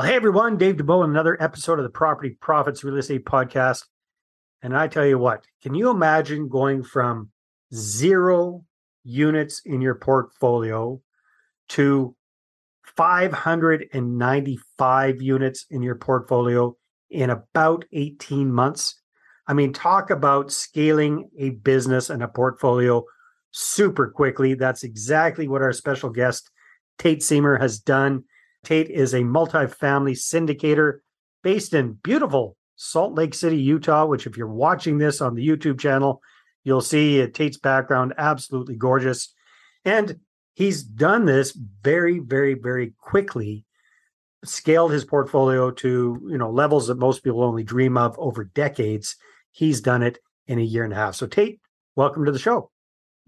Well, hey everyone, Dave Dubeau, another episode of the Property Profits Real Estate Podcast. And I tell you what, can you imagine going from zero units in your portfolio to 595 units in your portfolio in about 18 months? I mean, talk about scaling a business and a portfolio super quickly. That's exactly what our special guest, Tate Seamer, has done. Tate is a multifamily syndicator based in beautiful Salt Lake City, Utah, which, if you're watching this on the YouTube channel, you'll see Tate's background absolutely gorgeous. And he's done this very, very, very quickly, scaled his portfolio to you know levels that most people only dream of over decades. He's done it in a year and a half. So Tate, welcome to the show.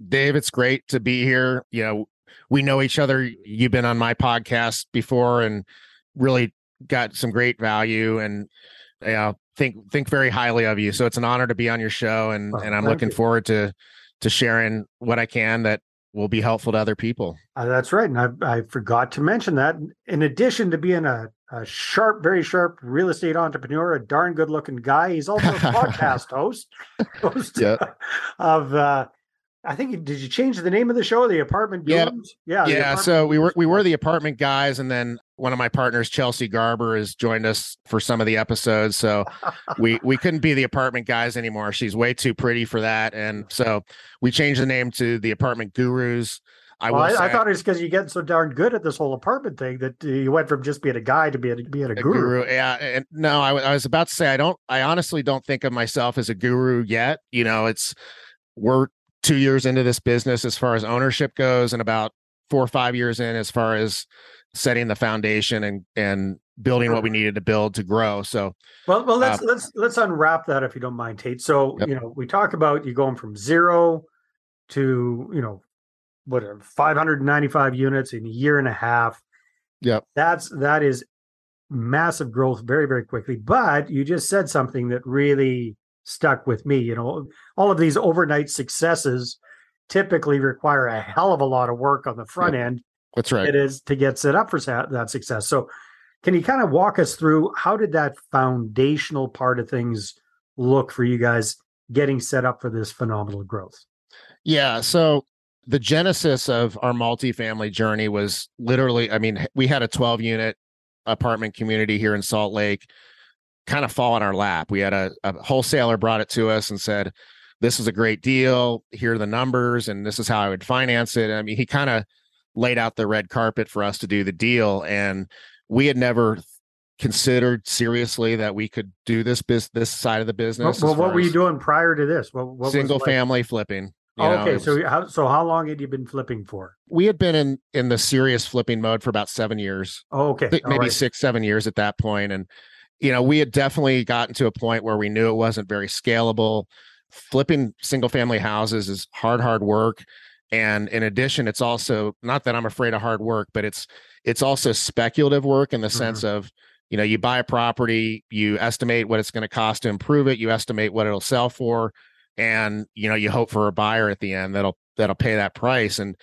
Dave, it's great to be here. You know, we know each other. You've been on my podcast before and really got some great value and yeah, think think very highly of you. So it's an honor to be on your show and and I'm looking you. forward to to sharing what I can that will be helpful to other people. Uh, that's right. And I, I forgot to mention that in addition to being a, a sharp, very sharp real estate entrepreneur, a darn good looking guy, he's also a podcast host, host yeah. of uh, I think did you change the name of the show? The apartment yeah. Yeah. Yeah. Apartment so we were we were the apartment guys, and then one of my partners, Chelsea Garber, has joined us for some of the episodes. So we we couldn't be the apartment guys anymore. She's way too pretty for that. And so we changed the name to the apartment gurus. I, well, I, I, thought it was because you get so darn good at this whole apartment thing that you went from just being a guy to being a, being a, a guru. guru. Yeah, and no, I, I was about to say I don't. I honestly don't think of myself as a guru yet. You know, it's we're two years into this business as far as ownership goes, and about four or five years in as far as setting the foundation and and building what we needed to build to grow. So well, well let's uh, let's let's unwrap that if you don't mind, Tate. So yep. you know, we talk about you going from zero to you know what 595 units in a year and a half. Yeah, that's that is massive growth very very quickly. But you just said something that really stuck with me. You know, all of these overnight successes typically require a hell of a lot of work on the front yep. end. That's right. It is to get set up for that success. So, can you kind of walk us through how did that foundational part of things look for you guys getting set up for this phenomenal growth? Yeah. So, the genesis of our multifamily journey was literally, I mean, we had a 12 unit apartment community here in Salt Lake kind of fall in our lap. We had a, a wholesaler brought it to us and said, This is a great deal. Here are the numbers, and this is how I would finance it. I mean, he kind of laid out the red carpet for us to do the deal. And we had never considered seriously that we could do this biz- this side of the business. Well, well what were you doing prior to this? What, what single family flipping. Oh, okay, was, so how so how long had you been flipping for? We had been in in the serious flipping mode for about seven years. Oh, okay, maybe right. six seven years at that point, and you know, we had definitely gotten to a point where we knew it wasn't very scalable. Flipping single family houses is hard, hard work. And in addition, it's also not that I'm afraid of hard work, but it's it's also speculative work in the mm-hmm. sense of, you know, you buy a property, you estimate what it's going to cost to improve it, you estimate what it'll sell for, and you know, you hope for a buyer at the end that'll that'll pay that price. And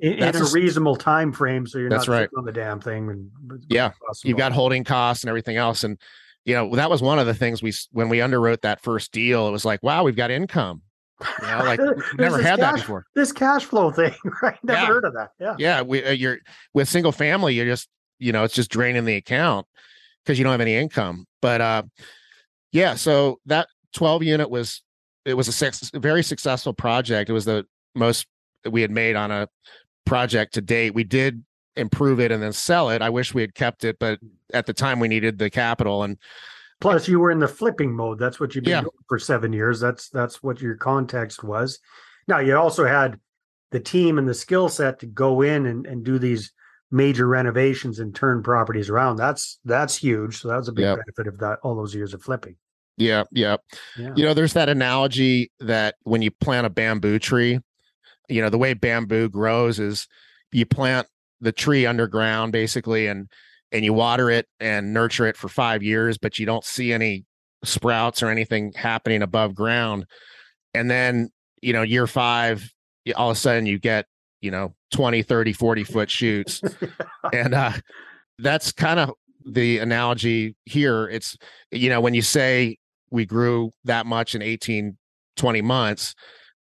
in, in a reasonable time frame, so you're that's not right. on the damn thing. And yeah, you've got holding costs and everything else, and you know that was one of the things we when we underwrote that first deal it was like wow we've got income. You know like never had cash, that before. this cash flow thing right? Never yeah. heard of that yeah. Yeah we uh, you're with single family you're just you know it's just draining the account because you don't have any income. But uh yeah so that 12 unit was it was a, sex, a very successful project. It was the most we had made on a project to date. We did improve it and then sell it. I wish we had kept it, but at the time we needed the capital and plus you were in the flipping mode. That's what you've been yeah. doing for seven years. That's that's what your context was. Now you also had the team and the skill set to go in and, and do these major renovations and turn properties around. That's that's huge. So that was a big yep. benefit of that all those years of flipping. Yeah, yeah, yeah. You know, there's that analogy that when you plant a bamboo tree, you know, the way bamboo grows is you plant the tree underground basically and and you water it and nurture it for five years but you don't see any sprouts or anything happening above ground and then you know year five all of a sudden you get you know 20 30 40 foot shoots and uh that's kind of the analogy here. It's, you know, when you say we grew that much in 18, 20 months,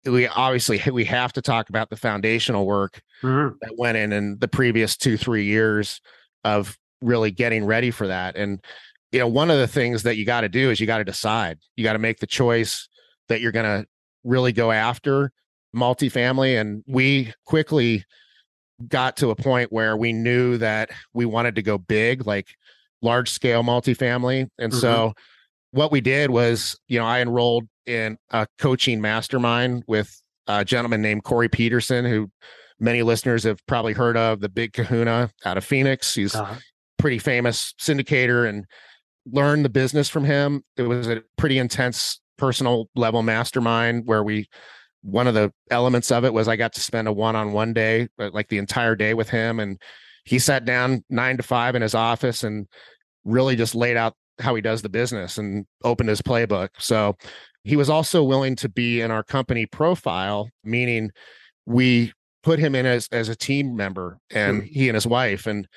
we obviously we have to talk about the foundational work mm-hmm. that went in in the previous two, three years of really getting ready for that. And, you know, one of the things that you got to do is you got to decide, you got to make the choice that you're going to really go after multifamily. And we quickly got to a point where we knew that we wanted to go big, like large scale multifamily. And mm-hmm. so what we did was, you know, I enrolled in a coaching mastermind with a gentleman named Corey Peterson, who many listeners have probably heard of, the big kahuna out of Phoenix. He's uh-huh. Pretty famous syndicator and learned the business from him. It was a pretty intense personal level mastermind where we one of the elements of it was I got to spend a one-on-one day, uh, like the entire day with him, and he sat down nine to five in his office and really just laid out how he does the business and opened his playbook. So he was also willing to be in our company profile, meaning we put him in as as a team member and he and his wife and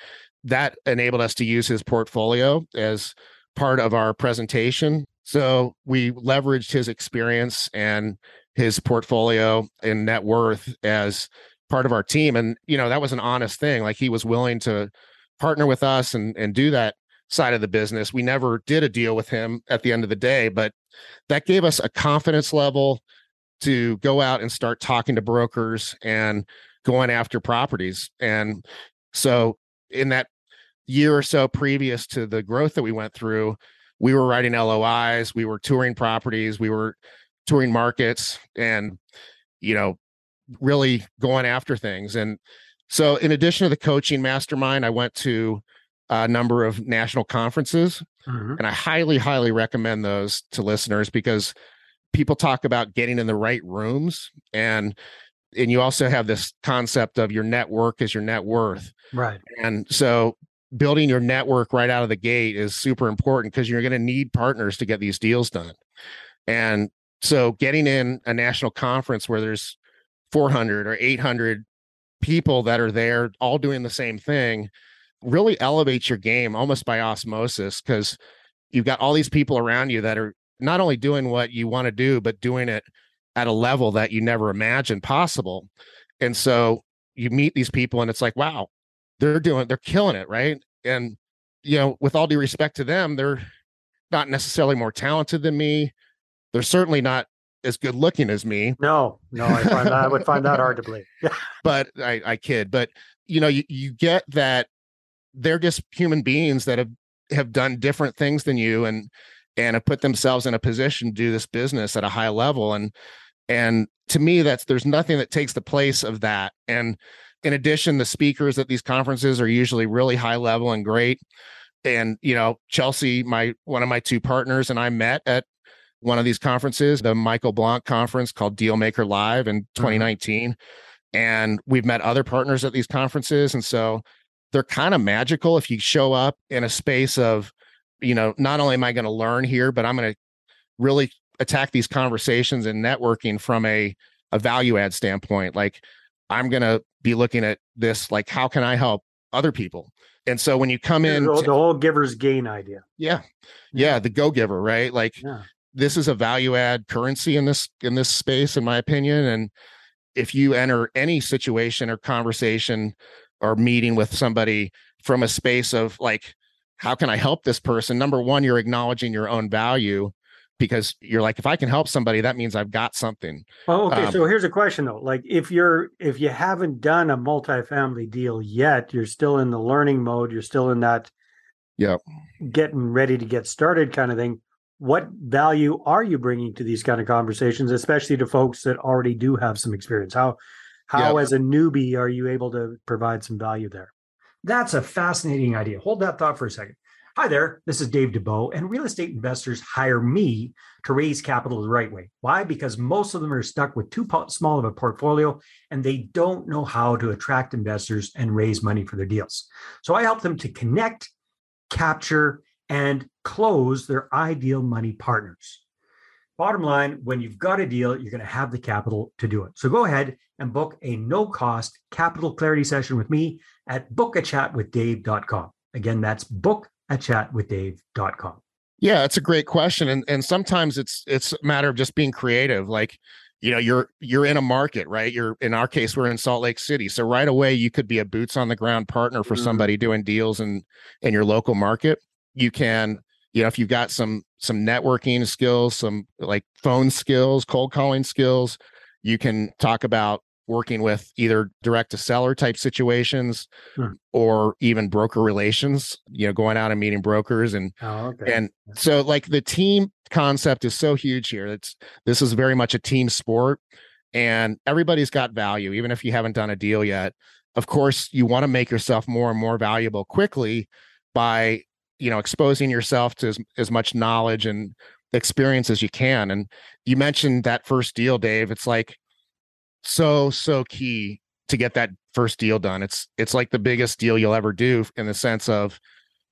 that enabled us to use his portfolio as part of our presentation so we leveraged his experience and his portfolio and net worth as part of our team. And, you know, that was an honest thing. Like he was willing to partner with us and, and do that side of the business. We never did a deal with him at the end of the day, but that gave us a confidence level to go out and start talking to brokers and going after properties. And so in that year or so previous to the growth that we went through, we were writing LOIs, we were touring properties, we were touring markets, and you know, really going after things. And so, in addition to the coaching mastermind, I went to a number of national conferences, mm-hmm. and I highly, highly recommend those to listeners because people talk about getting in the right rooms and and you also have this concept of your network is your net worth right and so building your network right out of the gate is super important because you're going to need partners to get these deals done. And so getting in a national conference where there's 400 or 800 people that are there all doing the same thing really elevates your game almost by osmosis because you've got all these people around you that are not only doing what you want to do but doing it at a level that you never imagined possible and so you meet these people and it's like wow they're doing they're killing it right? And you know with all due respect to them they're not necessarily more talented than me. They're certainly not as good looking as me. No no i find that i would find that hard to believe. But i i kid. But you know you, you get that they're just human beings that have have done different things than you and and have put themselves in a position to do this business at a high level. And and to me that's there's nothing that takes the place of that. And in addition, the speakers at these conferences are usually really high level and great. And you know, Chelsea, my one of my two partners, and I met at one of these conferences, the Michael Blank conference called Dealmaker Live in 2019. Mm-hmm. And we've met other partners at these conferences. And so they're kind of magical if you show up in a space of, you know, not only am I going to learn here, but I'm going to really attack these conversations and networking from a, a value add standpoint. Like I'm going to be looking at this like, how can I help other people? And so when you come in, the, the whole giver's gain idea. Yeah. Yeah. The go giver, right? Like, yeah. this is a value add currency in this in this space in my opinion and if you enter any situation or conversation or meeting with somebody from a space of like how can i help this person number one you're acknowledging your own value because you're like if i can help somebody that means i've got something. Oh okay um, so here's a question though. Like if you're if you haven't done a multifamily deal yet you're still in the learning mode you're still in that yeah getting ready to get started kind of thing what value are you bringing to these kind of conversations especially to folks that already do have some experience? How how as a newbie are you able to provide some value there? That's a fascinating idea. Hold that thought for a second Hi there, this is Dave Dubeau, and real estate investors hire me to raise capital the right way. Why? Because most of them are stuck with too small of a portfolio and they don't know how to attract investors and raise money for their deals. So I help them to connect, capture, and close their ideal money partners. Bottom line, when you've got a deal, you're going to have the capital to do it. So go ahead and book a no cost capital clarity session with me at bookachatwithdave.com. Again, that's book at chatwithdave.com. Yeah, it's a great question. And and sometimes it's it's a matter of just being creative. Like, you know, you're you're in a market, right? You're in our case, we're in Salt Lake City. So right away you could be a boots on the ground partner for mm-hmm. somebody doing deals in in your local market. You can, you know, if you've got some some networking skills, some like phone skills, cold calling skills, you can talk about working with either direct to seller type situations hmm. or even broker relations you know going out and meeting brokers and oh, okay. and so like the team concept is so huge here. It's this is very much a team sport and everybody's got value even if you haven't done a deal yet. Of course you want to make yourself more and more valuable quickly by you know exposing yourself to as, as much knowledge and experience as you can. And you mentioned that first deal dave. It's like so so key to get that first deal done. It's it's like the biggest deal you'll ever do in the sense of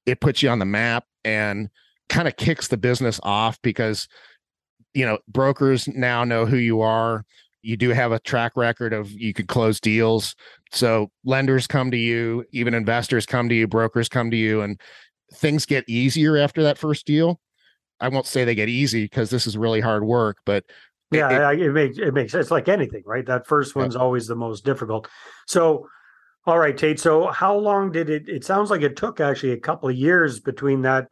it puts you on the map and kind of kicks the business off because you know brokers now know who you are. You do have a track record of you could close deals. So lenders come to you even investors come to you brokers come to you and things get easier after that first deal. I won't say they get easy because this is really hard work but yeah, it, it, it, makes it makes it's like anything, right? That first one's yeah. always the most difficult. So, all right, Tate. So, how long did it? It sounds like it took actually a couple of years between that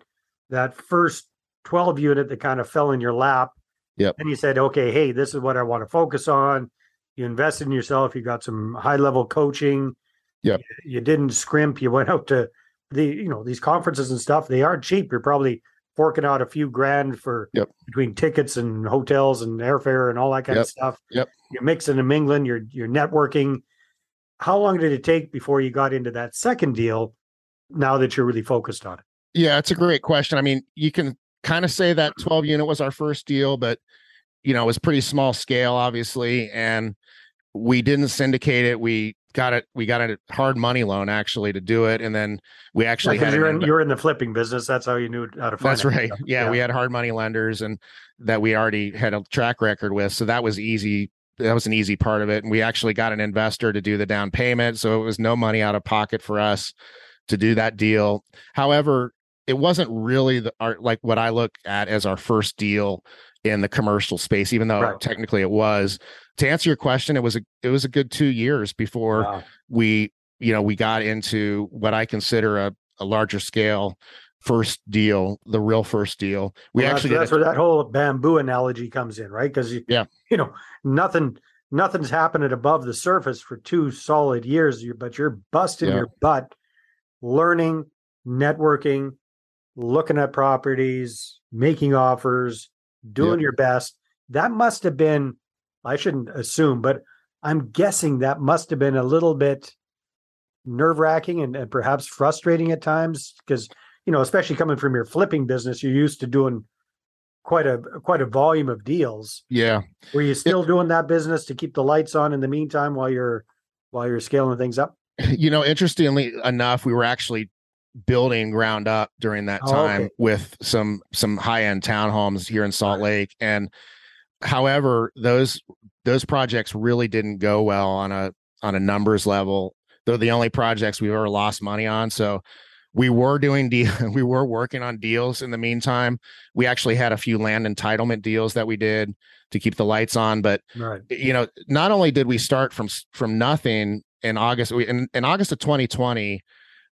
that first twelve unit that kind of fell in your lap. Yeah. And you said, okay, hey, this is what I want to focus on. You invested in yourself. You got some high level coaching. Yeah. You, you didn't scrimp. You went out to the you know these conferences and stuff. They aren't cheap. You're probably forking out a few grand for yep. between tickets and hotels and airfare and all that kind yep. of stuff. Yep. You're mixing and mingling, you're you're networking. How long did it take before you got into that second deal now that you're really focused on it? Yeah, it's a great question. I mean, you can kind of say that 12 unit was our first deal, but you know, it was pretty small scale, obviously. And we didn't syndicate it. We got it. We got a hard money loan actually to do it, and then we actually yeah, had. You're in, you're in the flipping business. That's how you knew how to. Flip. That's right. Yeah, yeah, we had hard money lenders, and that we already had a track record with, so that was easy. That was an easy part of it, and we actually got an investor to do the down payment, so it was no money out of pocket for us to do that deal. However, it wasn't really the our, like what I look at as our first deal in the commercial space, even though right. technically it was to answer your question, it was a it was a good two years before wow. we you know we got into what I consider a, a larger scale first deal, the real first deal. We well, actually that's, that's where that whole bamboo analogy comes in, right? Because yeah you know nothing nothing's happening above the surface for two solid years, but you're busting yeah. your butt learning, networking, looking at properties, making offers, doing your best. That must have been I shouldn't assume, but I'm guessing that must have been a little bit nerve wracking and, and perhaps frustrating at times because you know, especially coming from your flipping business, you're used to doing quite a quite a volume of deals. Yeah. Were you still it, doing that business to keep the lights on in the meantime while you're while you're scaling things up? You know, interestingly enough, we were actually building ground up during that time oh, okay. with some some high end townhomes here in Salt Lake and however, those those projects really didn't go well on a on a numbers level. They're the only projects we've ever lost money on. So we were doing deal we were working on deals in the meantime. We actually had a few land entitlement deals that we did to keep the lights on. But right. you know, not only did we start from from nothing in August, we in, in August of 2020,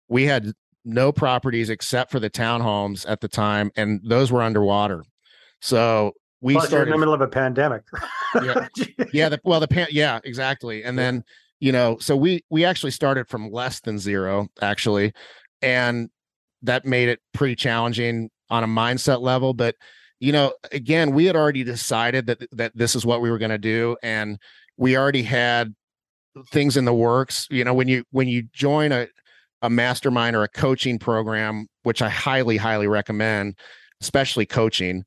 we had no properties except for the townhomes at the time, and those were underwater. So we Plus started in the middle of a pandemic. yeah, yeah. The, well, the pan, yeah, exactly. And then you know, so we we actually started from less than zero actually, and that made it pretty challenging on a mindset level. But you know, again, we had already decided that that this is what we were going to do, and we already had things in the works. You know, when you when you join a a mastermind or a coaching program, which I highly highly recommend, especially coaching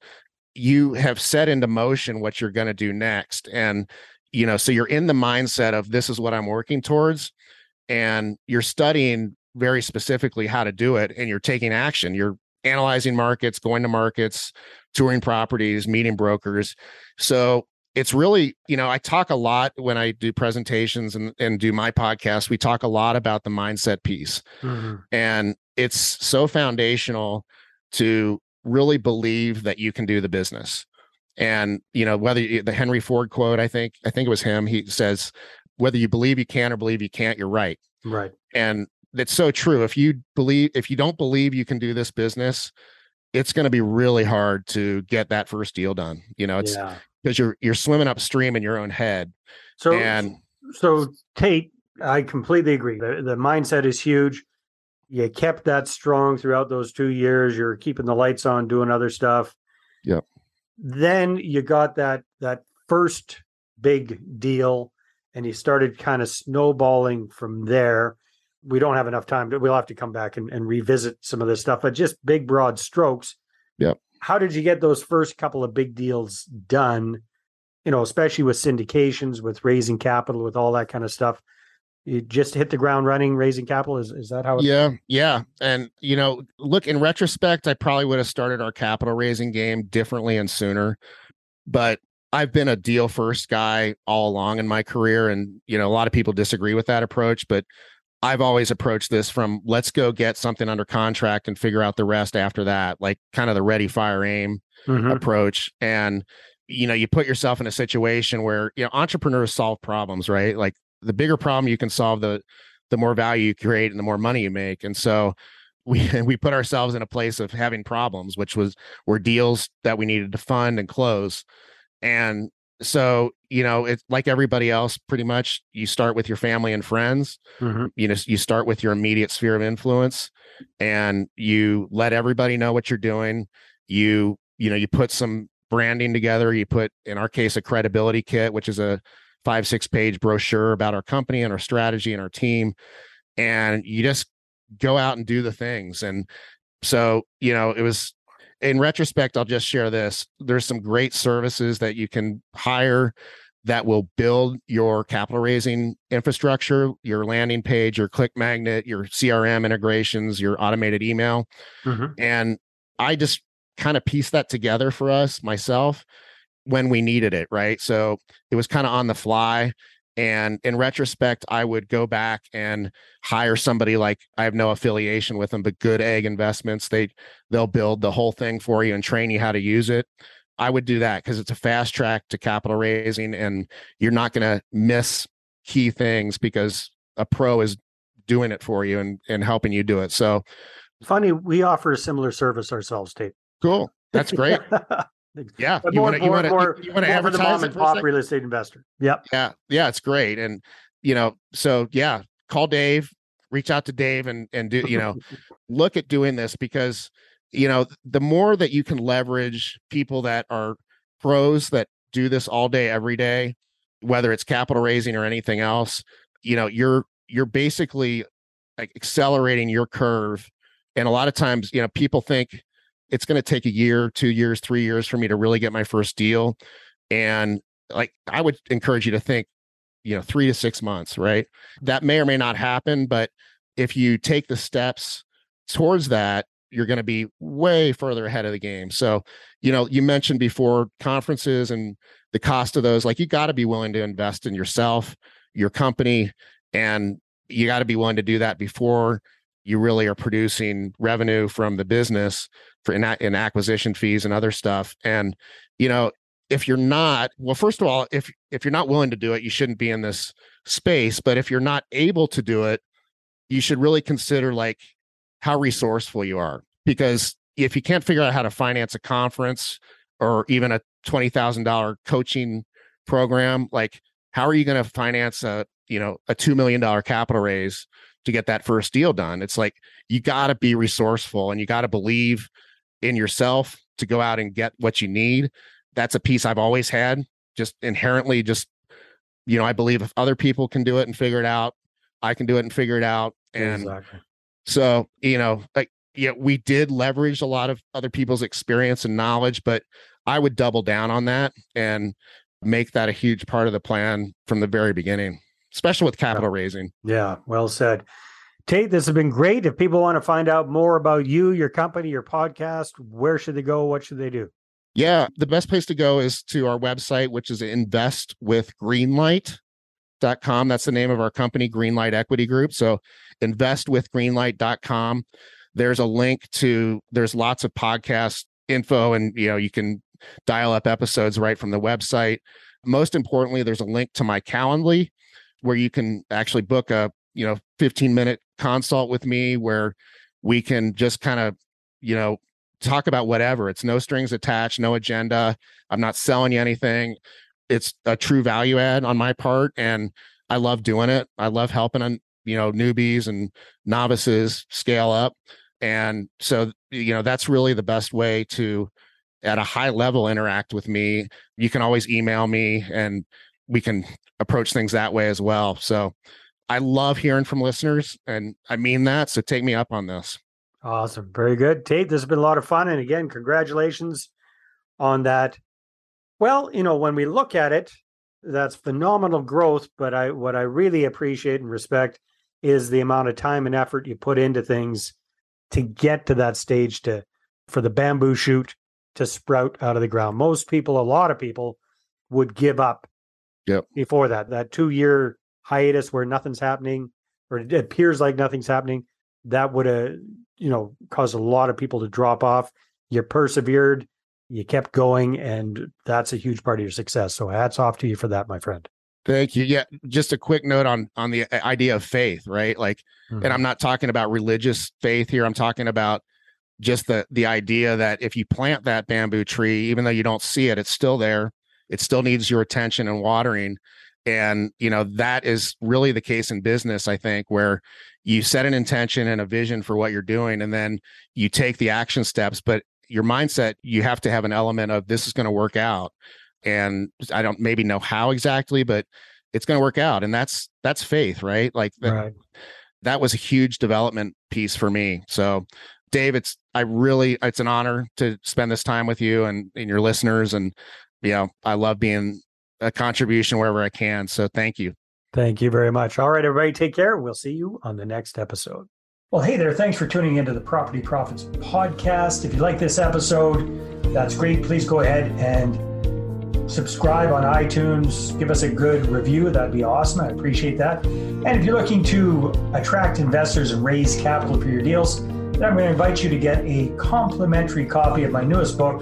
you have set into motion what you're going to do next and you know so you're in the mindset of this is what i'm working towards and you're studying very specifically how to do it and you're taking action. You're analyzing markets going to markets touring properties meeting brokers. So it's really you know i talk a lot when i do presentations and, and do my podcast we talk a lot about the mindset piece. Mm-hmm. and it's so foundational to really believe that you can do the business. And you know whether you, the Henry Ford quote, I think I think it was him. He says, "Whether you believe you can or believe you can't, you're right." Right. And that's so true. If you believe, if you don't believe you can do this business, it's going to be really hard to get that first deal done. You know, it's yeah. because you're you're swimming upstream in your own head. So and so Tate, I completely agree. The, the mindset is huge. You kept that strong throughout those two years. You're keeping the lights on, doing other stuff. Yep. Then you got that that first big deal, and you started kind of snowballing from there. We don't have enough time, but we'll have to come back and, and revisit some of this stuff. But just big broad strokes. Yep. How did you get those first couple of big deals done? You know, especially with syndications, with raising capital, with all that kind of stuff you just hit the ground running raising capital is, is that how it yeah yeah and you know look in retrospect i probably would have started our capital raising game differently and sooner but i've been a deal first guy all along in my career and you know a lot of people disagree with that approach but i've always approached this from let's go get something under contract and figure out the rest after that like kind of the ready fire aim Mhm. approach and you know you put yourself in a situation where you know entrepreneurs solve problems right like the bigger problem you can solve the the more value you create and the more money you make. And so we we put ourselves in a place of having problems which was were deals that we needed to fund and close. And so you know it's like everybody else pretty much you start with your family and friends. Mhm. you know you start with your immediate sphere of influence and you let everybody know what you're doing. You you know you put some branding together. You put in our case a credibility kit which is a five six page brochure about our company and our strategy and our team and you just go out and do the things. And so you know it was in retrospect i'll just share this. There's some great services that you can hire that will build your capital raising infrastructure your landing page your click magnet your crm integrations your automated email. Mhm. and i just kind of pieced that together for us myself when we needed it right? So it was kind of on the fly and in retrospect i would go back and hire somebody like i have no affiliation with them but good egg investments they they'll build the whole thing for you and train you how to use it. I would do that because it's a fast track to capital raising and you're not going to miss key things because a pro is doing it for you and and helping you do it. So funny we offer a similar service ourselves tate. Cool. That's great yeah but you want to you want to you want to for the advertise mom it and for a pop real estate investor. Yep. Yeah yeah it's great and you know so yeah call dave reach out to dave and and do you know look at doing this because you know the more that you can leverage people that are pros that do this all day every day whether it's capital raising or anything else you know you're you're basically like accelerating your curve and a lot of times you know people think it's going to take a year two years three years for me to really get my first deal and like i would encourage you to think you know three to six months right? That may or may not happen but if you take the steps towards that you're going to be way further ahead of the game. So you know you mentioned before conferences and the cost of those like you got to be willing to invest in yourself your company and you got to be willing to do that before you really are producing revenue from the business for in, in acquisition fees and other stuff. And you know if you're not well first of all if if you're not willing to do it you shouldn't be in this space. But if you're not able to do it you should really consider like how resourceful you are. Because if you can't figure out how to finance a conference or even a $20,000 coaching program like how are you going to finance a you know a 2 million dollar capital raise to get that first deal done. It's like you got to be resourceful and you got to believe in yourself to go out and get what you need. That's a piece i've always had just inherently just you know i believe if other people can do it and figure it out i can do it and figure it out. And exactly. so you know like yeah we did leverage a lot of other people's experience and knowledge but i would double down on that and make that a huge part of the plan from the very beginning especially with capital raising. Yeah well said. Tate this has been great. If people want to find out more about you your company your podcast where should they go? What should they do? Yeah the best place to go is to our website which is invest with greenlight.com that's the name of our company greenlight equity group. So invest with greenlight.com there's a link to there's lots of podcast info and you know you can dial up episodes right from the website. Most importantly there's a link to my calendly where you can actually book a you know 15 minute consult with me where we can just kind of you know talk about whatever. It's no strings attached no agenda. I'm not selling you anything. It's a true value add on my part and i love doing it. I love helping on you know newbies and novices scale up. And so you know that's really the best way to at a high level interact with me. You can always email me and we can approach things that way as well so i love hearing from listeners and i mean that so take me up on this Awesome. Very good. Tate, this has been a lot of fun. And again, congratulations on that. Well, you know, when we look at it, that's phenomenal growth. But I what I really appreciate and respect is the amount of time and effort you put into things to get to that stage to for the bamboo shoot to sprout out of the ground. Most people, a lot of people, would give up yep. before that. That two year hiatus where nothing's happening, or it appears like nothing's happening, that would have you know caused a lot of people to drop off you persevered you kept going and that's a huge part of your success so hats off to you for that my friend thank you yeah just a quick note on on the uh, idea of faith right like mm-hmm. and i'm not talking about religious faith here i'm talking about just the the idea that if you plant that bamboo tree even though you don't see it it's still there it still needs your attention and watering. And you know that is really the case in business i think where you set an intention and a vision for what you're doing and then you take the action steps but your mindset you have to have an element of this is going to work out. And i don't maybe know how exactly but it's going to work out and that's that's faith right? Like right. that was a huge development piece for me. So dave it's i really it's an honor to spend this time with you and, and your listeners and you know i love being a contribution wherever i can so thank you Thank you very much. All right, everybody, take care. We'll see you on the next episode. Well, hey there. Thanks for tuning into the Property Profits podcast. If you like this episode, that's great. Please go ahead and subscribe on iTunes. Give us a good review. That'd be awesome. I appreciate that. And if you're looking to attract investors and raise capital for your deals, then I'm going to invite you to get a complimentary copy of my newest book,